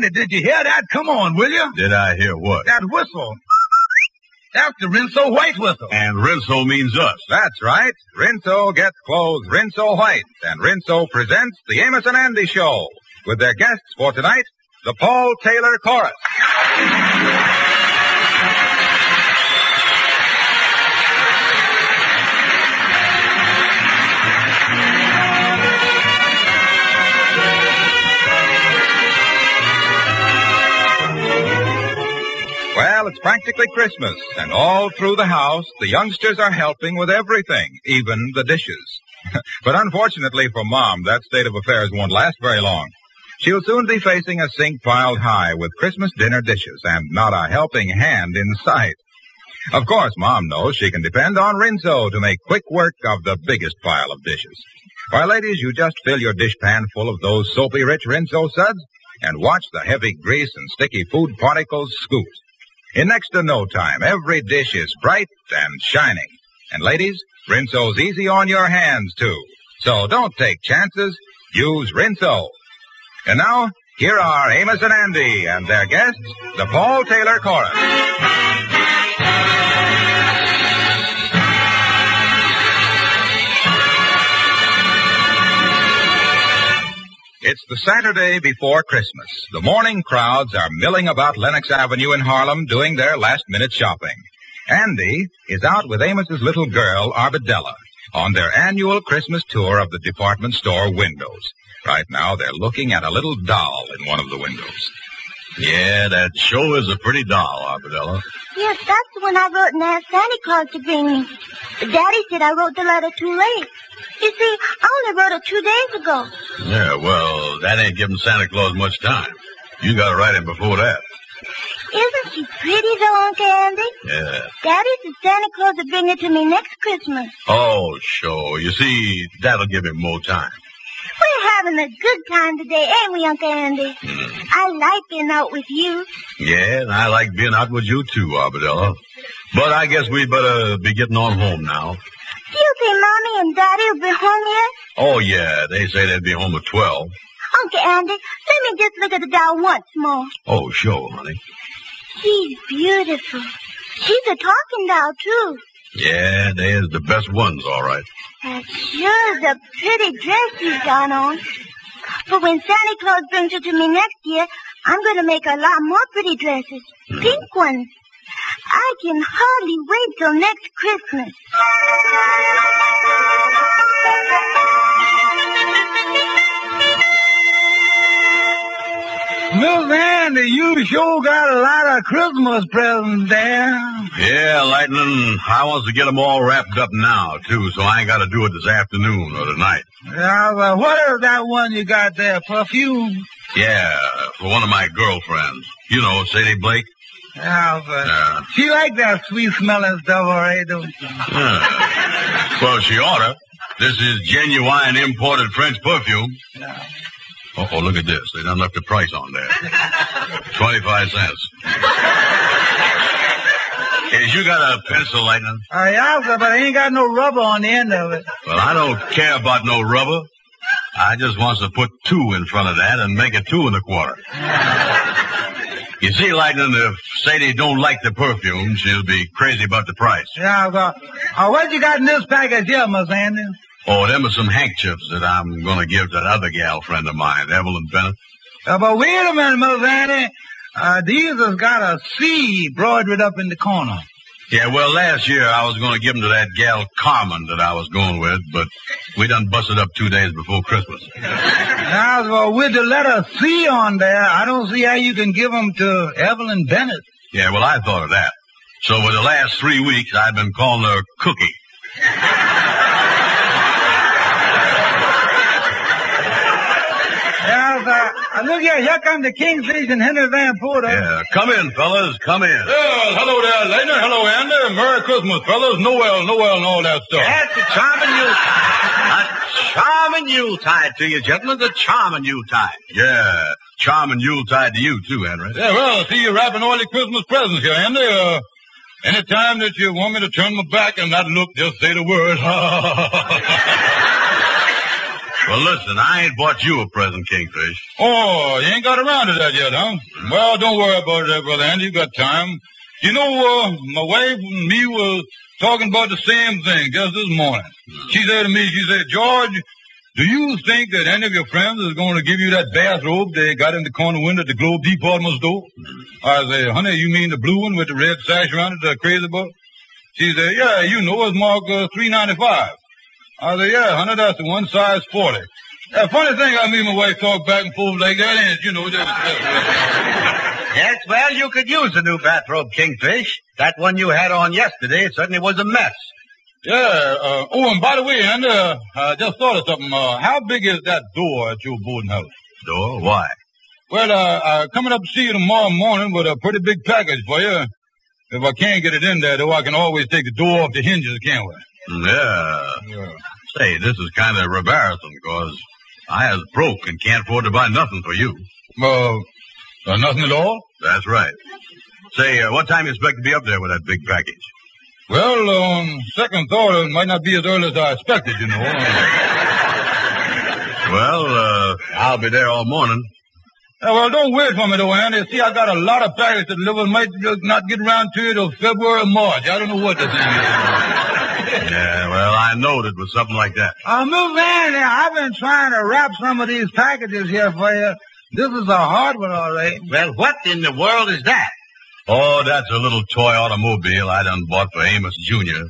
Did you hear that? Come on, will you? Did I hear what? That whistle. That's the Rinso White whistle. And Rinso means us. That's right. Rinso gets clothes Rinso White, and Rinso presents the Amos and Andy Show with their guests for tonight, the Paul Taylor Chorus. It's practically Christmas, and all through the house, the youngsters are helping with everything, even the dishes. but unfortunately for Mom, that state of affairs won't last very long. She'll soon be facing a sink piled high with Christmas dinner dishes and not a helping hand in sight. Of course, Mom knows she can depend on Rinso to make quick work of the biggest pile of dishes. Why, ladies, you just fill your dishpan full of those soapy rich Rinso suds and watch the heavy grease and sticky food particles scoot. In next to no time, every dish is bright and shining. And ladies, Rinso's easy on your hands too. So don't take chances. Use Rinso. And now, here are Amos and Andy and their guests, the Paul Taylor Chorus. It's the Saturday before Christmas. The morning crowds are milling about Lenox Avenue in Harlem doing their last minute shopping. Andy is out with Amos's little girl, Arbadella, on their annual Christmas tour of the department store windows. Right now they're looking at a little doll in one of the windows. Yeah, that show is a pretty doll, Arbadella. Yes, that's the one I wrote and asked Santa Claus to bring me. But Daddy said I wrote the letter too late. You see, I only wrote it two days ago. Yeah, well, that ain't giving Santa Claus much time. You gotta write him before that. Isn't she pretty though, Uncle Andy? Yeah. Daddy said Santa Claus would bring it to me next Christmas. Oh, sure. You see, that'll give him more time. We're having a good time today, ain't we, Uncle Andy? Hmm. I like being out with you. Yeah, and I like being out with you too, Arbadella. But I guess we'd better be getting on home now. Do you think Mommy and Daddy will be home yet? Oh, yeah, they say they'd be home at 12. Uncle Andy, let me just look at the doll once more. Oh, sure, honey. She's beautiful. She's a talking doll, too. Yeah, they's the best ones, all right. That sure is a pretty dress she's got on. But when Santa Claus brings her to me next year, I'm going to make a lot more pretty dresses. Hmm. Pink ones. I can hardly wait till next Christmas. Miss Andy, you sure got a lot of Christmas presents there. Yeah, Lightning, I wants to get 'em all wrapped up now, too, so I ain't got to do it this afternoon or tonight. Yeah, but what is that one you got there? Perfume? Yeah, for one of my girlfriends. You know, Sadie Blake. But Yeah. she like that sweet smelling stuff, all right, don't she? Hmm. Yeah. Well, she oughta. This is genuine imported French perfume. Yeah. Oh, look at this. They done left the price on there. 25 cents. Is you got a pencil, Lightning? Yeah, sir, but I ain't got no rubber on the end of it. Well, I don't care about no rubber. I just wants to put two in front of that and make it two and a quarter. You see, Lightning, if Sadie don't like the perfume, she'll be crazy about the price. Yeah, but uh, what you got in this package here, Miss Andy? Oh, them are some handkerchiefs that I'm gonna give to that other gal friend of mine, Evelyn Bennett. Uh, but wait a minute, Miss Andy. Uh, these has got a C embroidered up in the corner. Yeah, well, last year I was gonna give them to that gal Carmen that I was going with, but we done busted up two days before Christmas. Now, well, with the letter C on there, I don't see how you can give them to Evelyn Bennett. Yeah, well, I thought of that. So for the last three weeks, I've been calling her Cookie. Yeah, sir. Uh, look here, here come the Kingsleys and Henry Van Porter. Yeah, come in, fellas, come in. Well, hello there, Lightning. Hello, Andy. Merry Christmas, fellas. Noel, Noel, and all that stuff. That's a charming Yuletide. A charming Yuletide to you, gentlemen. A charming Yuletide. Yeah, charming Yuletide to you too, Henry. Yeah, well, see you wrapping all your Christmas presents here, Andy. Uh, anytime that you want me to turn my back and not look, just say the word. Well, listen, I ain't bought you a present, Kingfish. Oh, you ain't got around to that yet, huh? Well, don't worry about that, Brother Andy. You got time. You know, uh, my wife and me was talking about the same thing just this morning. She said to me, she said, George, do you think that any of your friends is going to give you that bathrobe they got in the corner window at the Globe Department store? I said, honey, you mean the blue one with the red sash around it, the crazy book? She said, yeah, you know, it's marked uh, 395. I said, yeah, honey, that's the one size 40. Yeah, funny thing, I mean, my wife talk back and forth like that, and you know, just, Yes, well, you could use the new bathrobe, Kingfish. That one you had on yesterday certainly was a mess. yeah. Uh, oh, and by the way, Andy, uh, I just thought of something. Uh, how big is that door at your boarding house? Door? Why? Well, uh, I'm coming up to see you tomorrow morning with a pretty big package for you. If I can't get it in there, though, I can always take the door off the hinges, can't we? Yeah. Yeah. Say, this is kind of embarrassing because I is broke and can't afford to buy nothing for you. Uh, uh, nothing at all? That's right. Say, uh, what time you expect to be up there with that big package? Well, on second thought, it might not be as early as I expected, you know. Well, uh, I'll be there all morning. Uh, well, don't wait for me, though, Andy. See, I got a lot of packages to deliver. Might not get around to it till February or March. I don't know what the thing is. Yeah, well, I knowed it was something like that. Uh, in there. I've been trying to wrap some of these packages here for you. This is a hard one, all right. Well, what in the world is that? Oh, that's a little toy automobile I done bought for Amos Jr.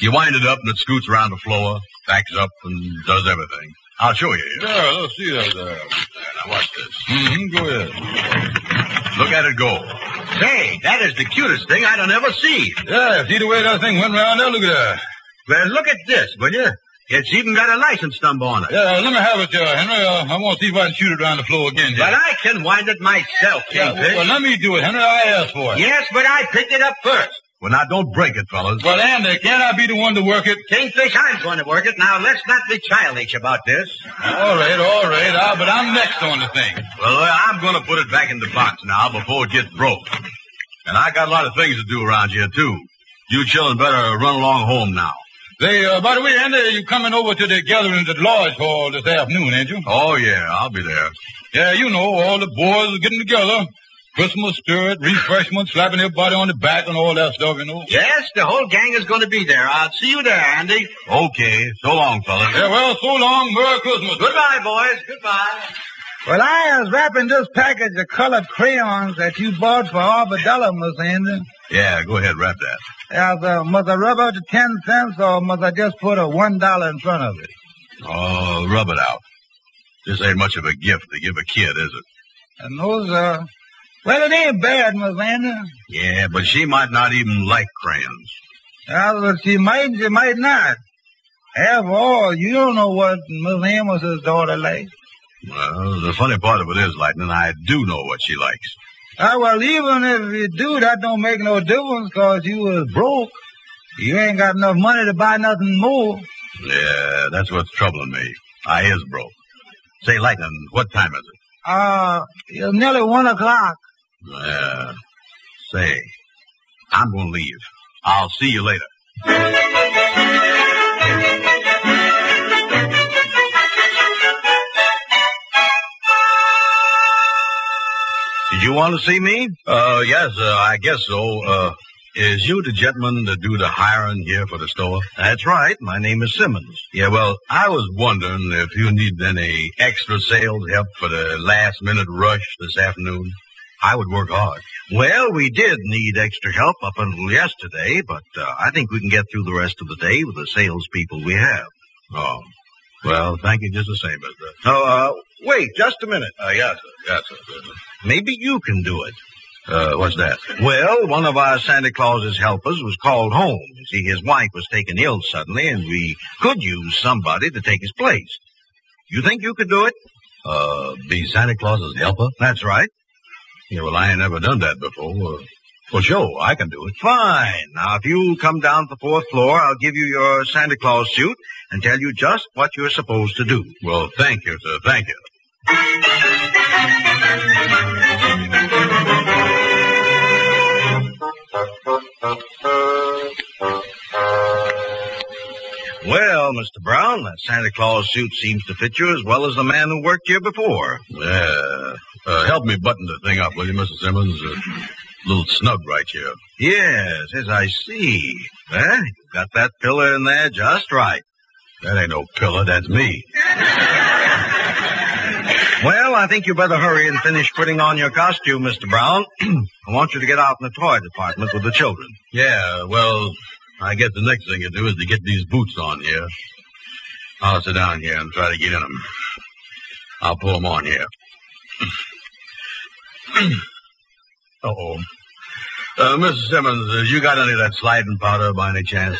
You wind it up and it scoots around the floor, backs up and does everything. I'll show you. here. Yeah, let's see that there. Now watch this. Mm-hmm, go ahead. Look at it go. Say, that is the cutest thing I done ever see. Yeah, see the way that thing went round there? Look at that. Well, look at this, will you? It's even got a license number on it. Yeah, let me have it, uh, Henry. Uh, I want to see if I can shoot it around the floor again. But. I can wind it myself, Yeah, Kingfish. well, let me do it, Henry. I asked for it. Yes, but I picked it up first. Well, now don't break it, fellas. Well, Andy, can't I be the one to work it? Kingfish, I'm going to work it. Now, let's not be childish about this. All right, all right. Uh, but I'm next on the thing. Well, uh, I'm going to put it back in the box now before it gets broke. And I got a lot of things to do around here, too. You children better run along home now. Say, uh, by the way, Andy, you coming over to the gathering at the lodge hall this afternoon, ain't you? Oh, yeah, I'll be there. Yeah, you know, all the boys are getting together. Christmas spirit, refreshment, slapping everybody on the back and all that stuff, you know. Yes, the whole gang is going to be there. I'll see you there, Andy. Okay, so long, fellas. Yeah, well, so long. Merry Christmas. Goodbye, boys. Goodbye. Well, I was wrapping this package of colored crayons that you bought for half a Miss Andy. Yeah, go ahead, wrap that. As, uh, must I rub out the ten cents or must I just put a one dollar in front of it? Oh, rub it out. This ain't much of a gift to give a kid, is it? And those, uh, well, it ain't bad, Miss Andy. Yeah, but she might not even like crayons. Uh, but she might, she might not. After all, you don't know what Miss Amos's daughter likes. Well, the funny part of it is, Lightning, I do know what she likes. Ah, well, even if you do, that don't make no difference 'cause you was broke. You ain't got enough money to buy nothing more. Yeah, that's what's troubling me. I is broke. Say, Lightning, what time is it? Uh, it's nearly one o'clock. Yeah. Say, I'm gonna leave. I'll see you later. Did you want to see me? Uh, yes, uh, I guess so. Uh, is you the gentleman that do the hiring here for the store? That's right. My name is Simmons. Yeah, well, I was wondering if you need any extra sales help for the last minute rush this afternoon. I would work hard. Well, we did need extra help up until yesterday, but uh, I think we can get through the rest of the day with the salespeople we have. Oh, well, thank you just the same, mister. Oh, uh, wait just a minute. Uh, yes, sir. Yes, sir. Yes, sir. Maybe you can do it. Uh, what's that? Well, one of our Santa Claus's helpers was called home. You see, his wife was taken ill suddenly, and we could use somebody to take his place. You think you could do it? Uh, be Santa Claus's helper? That's right. Yeah, well, I ain't never done that before. Well, sure, I can do it. Fine. Now, if you'll come down to the fourth floor, I'll give you your Santa Claus suit and tell you just what you're supposed to do. Well, thank you, sir. Thank you. Well, Mr. Brown. That Santa Claus suit seems to fit you as well as the man who worked here before. Yeah. Uh, help me button the thing up, will you, Mr. Simmons? Uh, a little snug right here. Yes, as I see. Eh? You got that pillar in there just right. That ain't no pillar, that's me. Well, I think you better hurry and finish putting on your costume, Mr. Brown. I want you to get out in the toy department with the children. Yeah, well, I guess the next thing to do is to get these boots on here. I'll sit down here and try to get in them. I'll pull them on here. Uh-oh. Uh, Mrs. Simmons, uh, you got any of that sliding powder by any chance?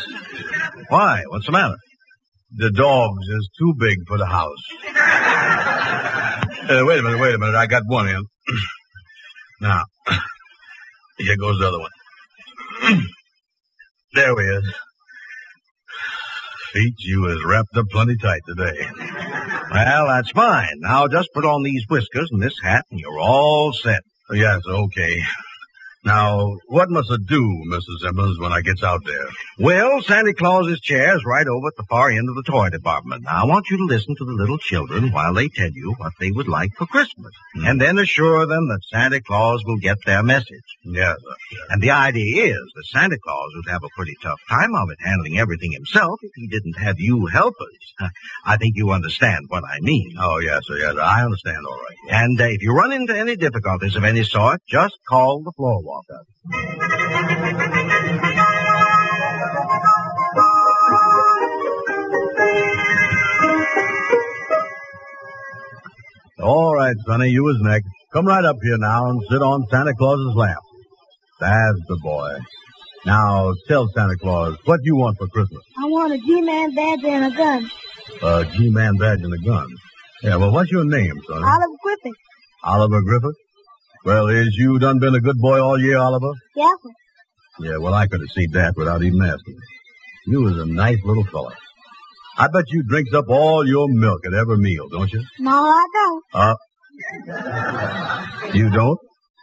Why? What's the matter? The dogs is too big for the house. Uh, wait a minute, wait a minute. I got one in. now, here goes the other one. There we is. Feet, you is wrapped up plenty tight today. Well, that's fine. Now just put on these whiskers and this hat and you're all set. Yes, okay. Now, what must I do, Mrs. Simmons, when I gets out there? Well, Santa Claus's chair is right over at the far end of the toy department. Now, I want you to listen to the little children while they tell you what they would like for Christmas. Hmm. And then assure them that Santa Claus will get their message. Yes, sir. And the idea is that Santa Claus would have a pretty tough time of it handling everything himself if he didn't have you helpers. I think you understand what I mean. Oh, yes, sir, yes, sir. I understand all right. And uh, if you run into any difficulties of any sort, just call the floor walker. All right, Sonny, you was next. Come right up here now and sit on Santa Claus's lap. That's the boy. Now, tell Santa Claus, what you want for Christmas? I want a G-Man badge and a gun. A G-Man badge and a gun. Yeah, well, what's your name, Sonny? Oliver Griffith. Oliver Griffith? Well, is you done been a good boy all year, Oliver? Yeah. Yeah, well, I could have seen that without even asking. You was a nice little fella. I bet you drinks up all your milk at every meal, don't you? No, I don't. Uh, you don't?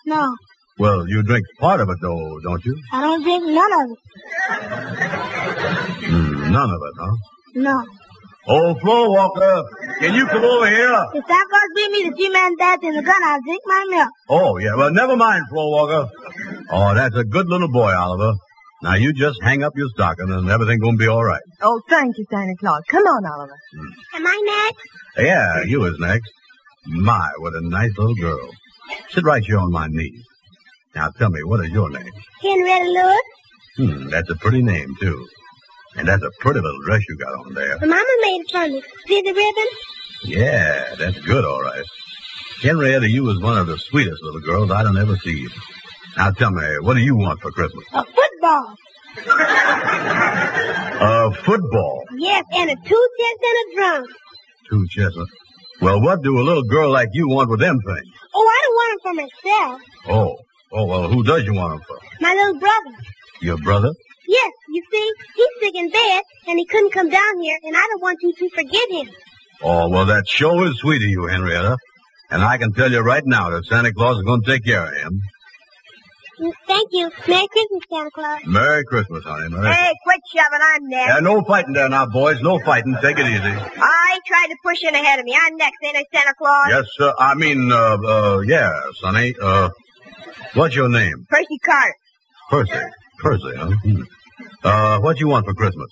No, Well, you drink part of it, though, don't you? I don't drink none of it. Hmm, none of it, huh? No. Oh, floor walker, can you come over here? If Santa Claus bring me the G-Man badge and the gun, I'll drink my milk. Oh, yeah, well, never mind, floor walker. Oh, that's a good little boy, Oliver. Now, you just hang up your stocking and everything gonna be all right. Oh, thank you, Santa Claus. Come on, Oliver. Am I next? Yeah, you is next. My, what a nice little girl. Sit right here on my knee. Now, tell me, what is your name? Henrietta Lewis. Hmm, that's a pretty name, too. And that's a pretty little dress you got on there. Mama made it for me. See the ribbon? Yeah, that's good, all right. Henrietta, you was one of the sweetest little girls I done ever seen. Now tell me, what do you want for Christmas? A football. A football. Yes, and a two cents and a drum. Two chestnuts. Well, what do a little girl like you want with them things? Oh, I don't want them for myself. Oh, oh, well, who does you want them for? My little brother. Your brother? Yes, you see, he's sick in bed, and he couldn't come down here, and I don't want you to forget him. Oh, well, that sure is sweet of you, Henrietta. And I can tell you right now that Santa Claus is going to take care of him. Mm, Thank you. Merry Christmas, Santa Claus. Merry Christmas, honey. Merry Hey, quit shoving. I'm next. Yeah, no fighting there now, boys. No fighting. Take it easy. I tried to push in ahead of me. I'm next, ain't I, Santa Claus? Yes, sir. I mean, uh, uh, yeah, Sonny. Uh, what's your name? Percy Carter. Percy. Percy, huh? Hmm. Uh, what do you want for Christmas?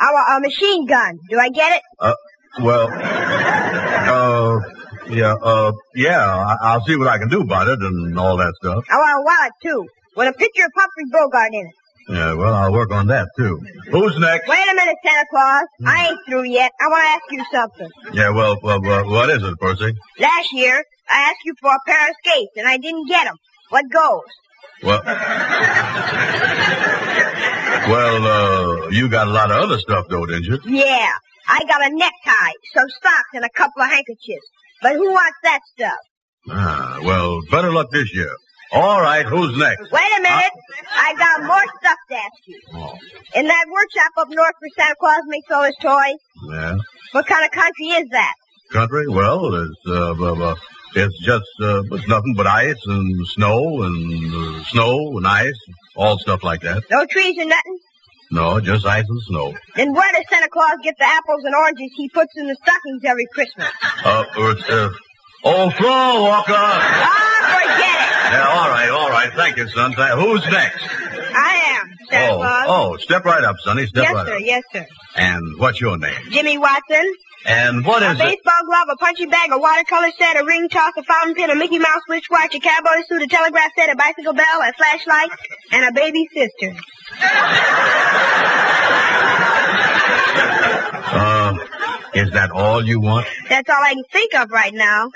I want a machine gun. Do I get it? Uh, well, uh, yeah, uh, yeah, I- I'll see what I can do about it and all that stuff. I want a wallet, too. With a picture of Humphrey Bogart in it. Yeah, well, I'll work on that, too. Who's next? Wait a minute, Santa Claus. I ain't through yet. I want to ask you something. Yeah, well, well, well, what is it, Percy? Last year, I asked you for a pair of skates, and I didn't get 'em. What goes? Well, well, uh, you got a lot of other stuff, though, didn't you? Yeah, I got a necktie, some socks, and a couple of handkerchiefs. But who wants that stuff? Ah, well, better luck this year. All right, who's next? Wait a minute. I got more stuff to ask you. Oh, In that workshop up north where Santa Claus makes all his toys, yeah. what kind of country is that? Country? Well, it's, uh, uh, uh, it's just, uh, it's nothing but ice and snow and uh, snow and ice, all stuff like that. No trees or nothing? No, just ice and snow. Then where does Santa Claus get the apples and oranges he puts in the stockings every Christmas? Uh, uh, uh oh, floor walker. Ah, forget it. Yeah, all right, all right. Thank you, son. Who's next? Oh, oh, step right up, Sonny. Step yes, right sir. up. Yes, sir. And what's your name? Jimmy Watson. And what A is it? baseball glove, a punching bag, a watercolor set, a ring toss, a fountain pen, a Mickey Mouse wristwatch, a cowboy suit, a telegraph set, a bicycle bell, a flashlight, and a baby sister. Uh, is that all you want? That's all I can think of right now.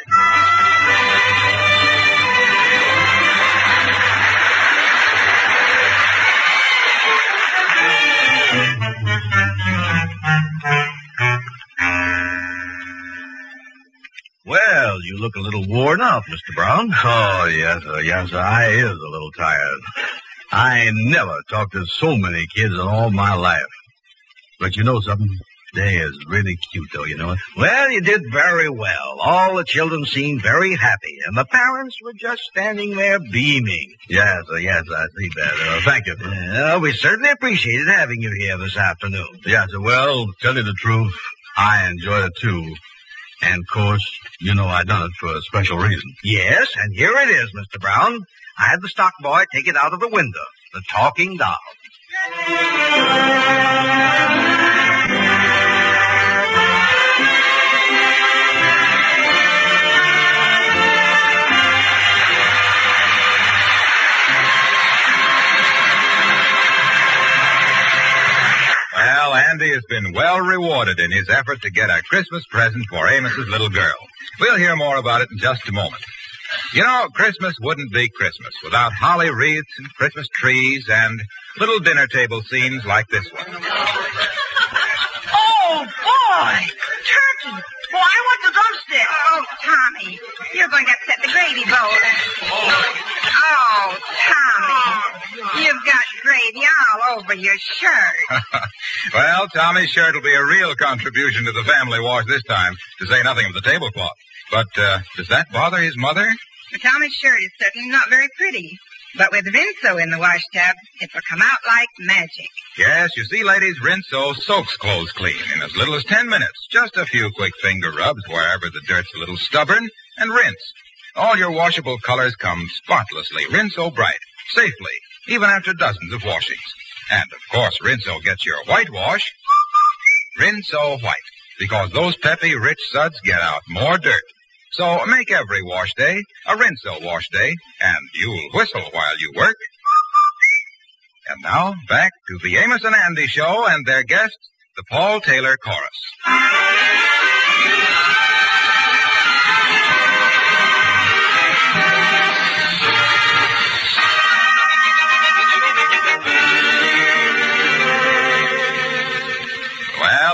Well, you look a little worn out, Mr. Brown. Oh, yes, sir. Yes, sir. I is a little tired. I never talked to so many kids in all my life. But you know something? They is really cute, though, you know it? Well, you did very well. All the children seemed very happy, and the parents were just standing there beaming. Yes, sir. Yes, I see that. Uh, thank you. sir. Yeah, we certainly appreciated having you here this afternoon. Yes, sir. Well, tell you the truth, I enjoyed it too. And of course, you know I done it for a special reason. Yes, and here it is, Mr. Brown. I had the stock boy take it out of the window. The talking doll. Andy has been well rewarded in his effort to get a Christmas present for Amos's little girl. We'll hear more about it in just a moment. You know, Christmas wouldn't be Christmas without holly wreaths and Christmas trees and little dinner table scenes like this one. Oh, boy! Turkey! Boy, I want the drumstick. Oh, Tommy, you're going to upset the gravy bowl. Oh, Tommy, oh, you've got gravy all over your shirt. well, Tommy's shirt will be a real contribution to the family wash this time, to say nothing of the tablecloth. But uh, does that bother his mother? Tommy's shirt is certainly not very pretty. But with Rinso in the wash tub, it will come out like magic. Yes, you see, ladies, Rinso soaks clothes clean in as little as ten minutes. Just a few quick finger rubs wherever the dirt's a little stubborn, and rinse. All your washable colors come spotlessly, Rinso bright, safely, even after dozens of washings. And of course, Rinso gets your whitewash, Rinso white, because those peppy, rich suds get out more dirt. So make every wash day a Rinso wash day, and you'll whistle while you work. And now, back to the Amos and Andy show and their guest, the Paul Taylor Chorus.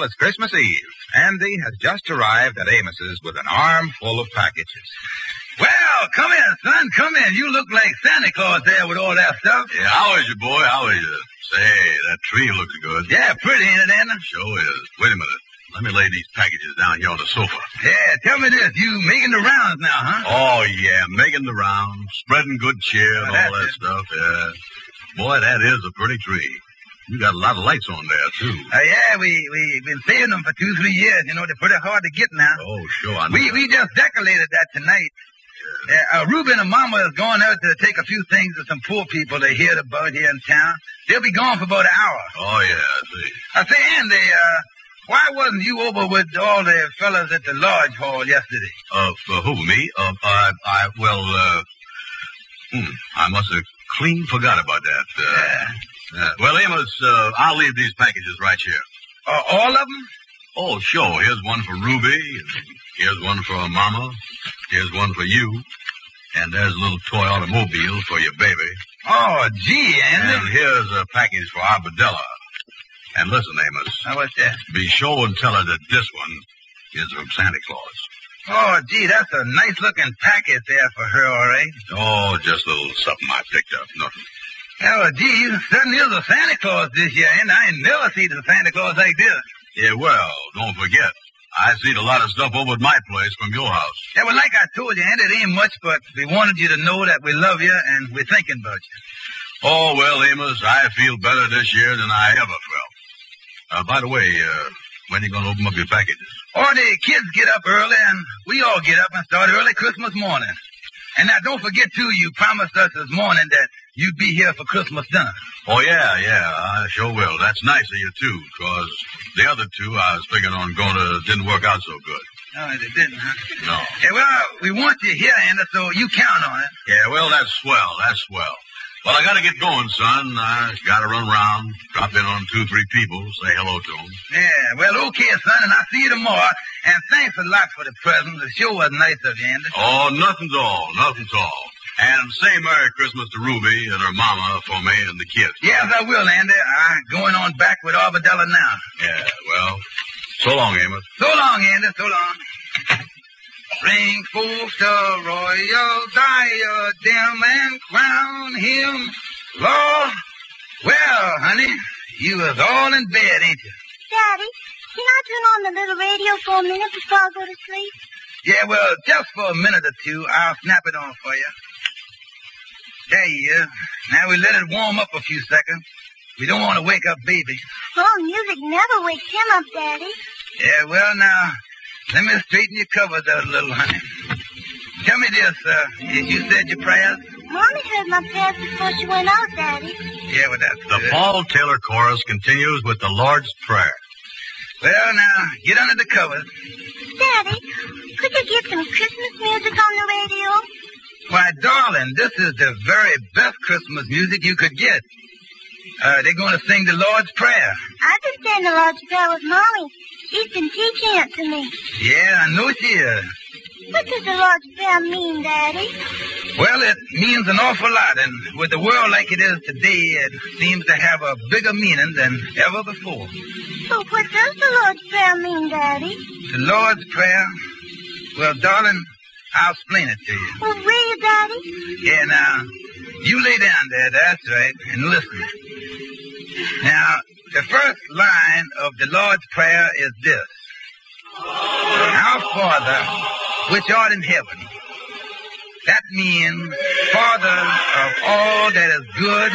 Well, it's Christmas Eve. Andy has just arrived at Amos's with an arm full of packages. Well, come in, son. Come in. You look like Santa Claus there with all that stuff. Yeah, how is you, boy? How is you? Say, that tree looks good. Yeah, pretty, ain't it, Andy? Sure is. Wait a minute. Let me lay these packages down here on the sofa. Yeah, tell me this. You making the rounds now, huh? Oh, yeah, making the rounds, spreading good cheer and all that stuff, yeah. Boy, that is a pretty tree. You got a lot of lights on there, too. Uh, yeah, we, we've been saving them for two, three years. You know, they're pretty hard to get now. Oh, sure, I know. We, we just decorated that tonight. Uh, uh, Ruben and Mama is going out to take a few things to some poor people they heard about here in town. They'll be gone for about an hour. Oh, yeah, I see. I say, Andy, uh, why wasn't you over with all the fellas at the lodge hall yesterday? Uh, for who, me? Uh, I, I, well, uh, hmm, I must have clean forgot about that. Uh, uh, well, Amos, uh, I'll leave these packages right here. Uh, all of them? Oh, sure. Here's one for Ruby. Here's one for Mama. Here's one for you. And there's a little toy automobile for your baby. Oh, gee, And here's a package for Arbadella. And listen, Amos, How was that? be sure and tell her that this one is from Santa Claus. Oh, gee, that's a nice looking package there for her, all right. Oh, just a little something I picked up. Nothing. Oh, gee, you certainly is a Santa Claus this year, and I ain't never seen a Santa Claus like this. Yeah, well, don't forget. I seen a lot of stuff over at my place from your house. Yeah, well, like I told you, Andy, it ain't much, but we wanted you to know that we love you and we're thinking about you. Oh, well, Amos, I feel better this year than I ever felt. Uh, by the way, uh, when are you going to open up your packages? All the kids get up early, and we all get up and start early Christmas morning. And now don't forget, too, you promised us this morning that you'd be here for Christmas dinner. Oh, yeah, yeah, I sure will. That's nice of you, too, because the other two I was figuring on going to didn't work out so good. No, they didn't, huh? No. Yeah, well, we want you here, Andy, so you count on it. Yeah, well, that's swell. That's swell. Well, I gotta get going, son. I gotta run around, drop in on two, three people, say hello to them. Yeah, well, okay, son, and I'll see you tomorrow. And thanks a lot for the presents. It sure was nice of you, Andy. Oh, nothing's all, nothing's all. And say Merry Christmas to Ruby and her mama for me and the kids. Yes, I will, Andy. I'm going on back with Arbadella now. Yeah, well, so long, Amos. So long, Andy, so long. Bring forth the royal diadem and crown him Lord. Well, honey, you was all in bed, ain't you? Daddy, can I turn on the little radio for a minute before I go to sleep? Yeah, well, just for a minute or two, I'll snap it on for you. There you is. Now we let it warm up a few seconds. We don't want to wake up baby. Oh, music never wakes him up, Daddy. Yeah, well, now, let me straighten your covers out a little, honey. Tell me this, uh, you you said your prayers? Mommy said my prayers before she went out, Daddy. Yeah, well, that's The good. Paul Taylor chorus continues with the Lord's Prayer. Well, now, get under the covers. Daddy, could you get some Christmas music on the radio? Why, darling, this is the very best Christmas music you could get. Uh, they're going to sing the Lord's Prayer. I just sang the Lord's Prayer with Molly. She's been teaching it to me. Yeah, I know she is. What does the Lord's Prayer mean, Daddy? Well, it means an awful lot, and with the world like it is today, it seems to have a bigger meaning than ever before. So what does the Lord's Prayer mean, Daddy? The Lord's Prayer? Well, darling, I'll explain it to you. Oh, will you, Daddy? Yeah, now, you lay down there, that's right, and listen. Now, the first line of the Lord's Prayer is this. Our Father, which art in heaven. That means Father of all that is good,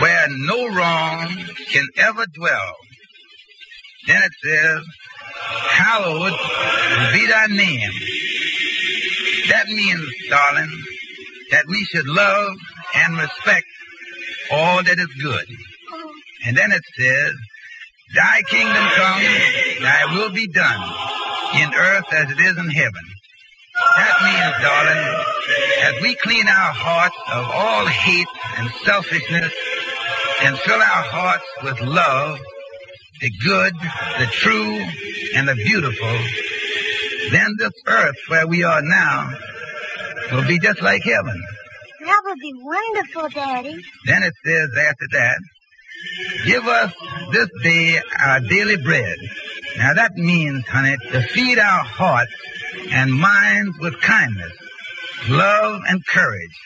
where no wrong can ever dwell. Then it says, hallowed be thy name. That means, darling, that we should love and respect all that is good. And then it says, Thy kingdom come, thy will be done, in earth as it is in heaven. That means, darling, as we clean our hearts of all hate and selfishness and fill our hearts with love, the good, the true, and the beautiful, then this earth where we are now will be just like heaven. That would be wonderful, Daddy. Then it says after that, give us this day our daily bread. Now that means, honey, to feed our hearts and minds with kindness, love, and courage,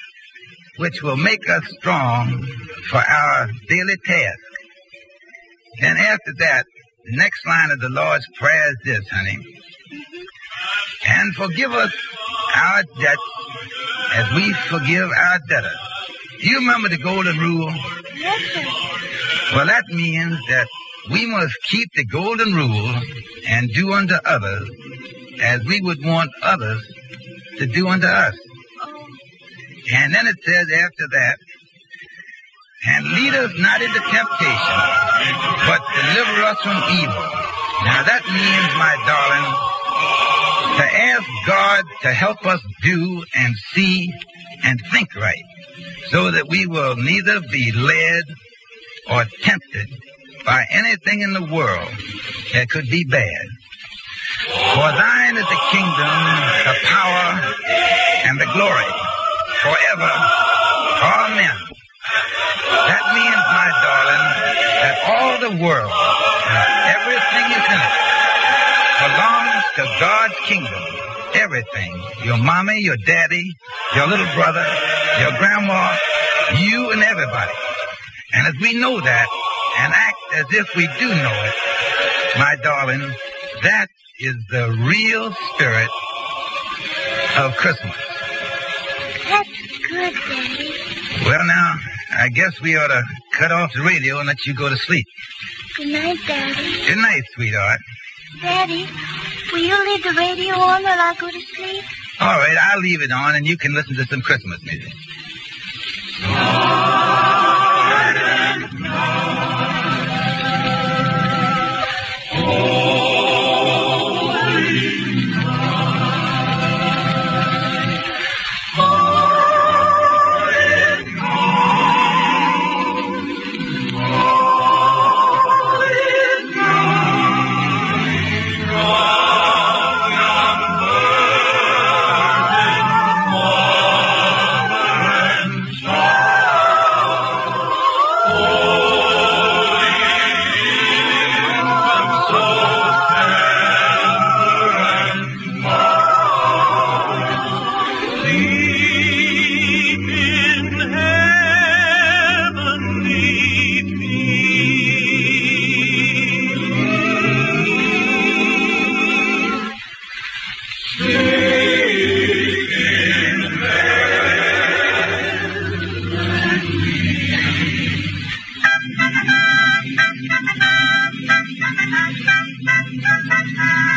which will make us strong for our daily task. Then after that, the next line of the Lord's Prayer is this, honey. And forgive us our debts as we forgive our debtors. Do you remember the golden rule? Yes, sir. Well, that means that we must keep the golden rule and do unto others as we would want others to do unto us. And then it says after that, and lead us not into temptation, but deliver us from evil. Now that means, my darling, to ask God to help us do and see and think right, so that we will neither be led or tempted by anything in the world that could be bad. For thine is the kingdom, the power, and the glory forever. Amen. That means, my darling, that all the world everything is in it belongs to God's kingdom. Everything. Your mommy, your daddy, your little brother, your grandma, you and everybody. And as we know that and act as if we do know it, my darling, that is the real spirit of Christmas. That's good, Daddy. Well, now, I guess we ought to cut off the radio and let you go to sleep. Good night, Daddy. Good night, sweetheart. Daddy, will you leave the radio on while I go to sleep? All right, I'll leave it on and you can listen to some Christmas music. Thank you.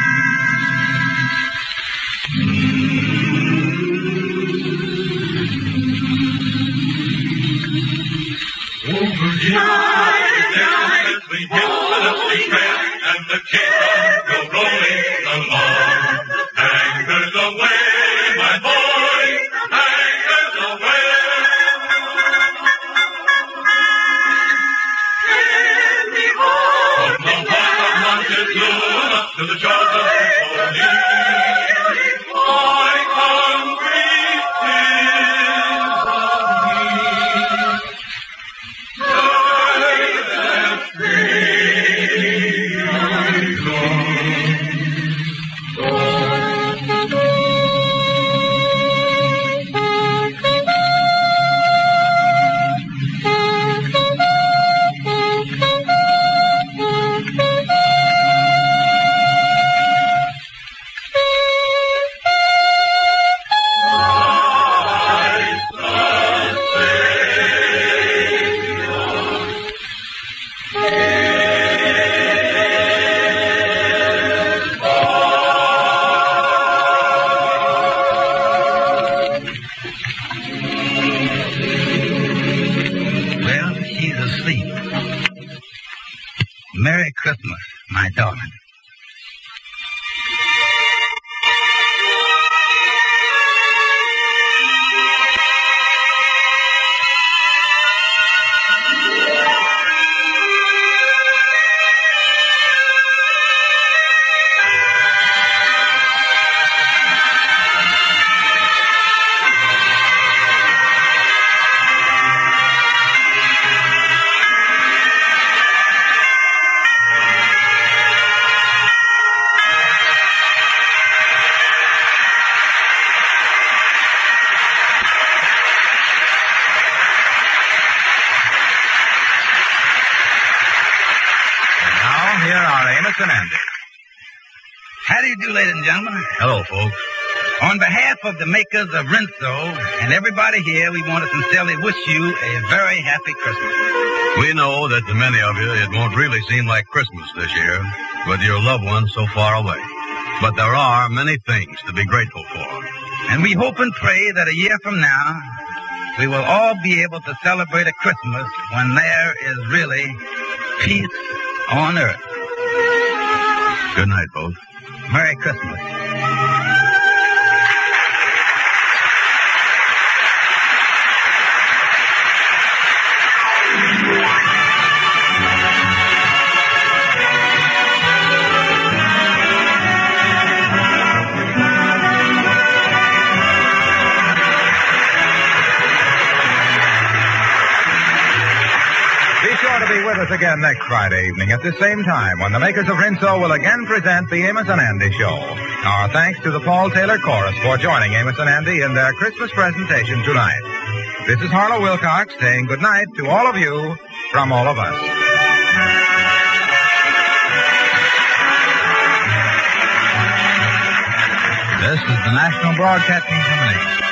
Do ladies and gentlemen? Hello, folks. On behalf of the makers of Rinso and everybody here, we want to sincerely wish you a very happy Christmas. We know that to many of you it won't really seem like Christmas this year with your loved ones so far away. But there are many things to be grateful for. And we hope and pray that a year from now, we will all be able to celebrate a Christmas when there is really peace on earth. Good night, folks. Merry Christmas. Us again next Friday evening at the same time when the makers of Rinso will again present the Amos and Andy Show. Our thanks to the Paul Taylor Chorus for joining Amos and Andy in their Christmas presentation tonight. This is Harlow Wilcox saying good night to all of you from all of us. This is the National Broadcasting Company.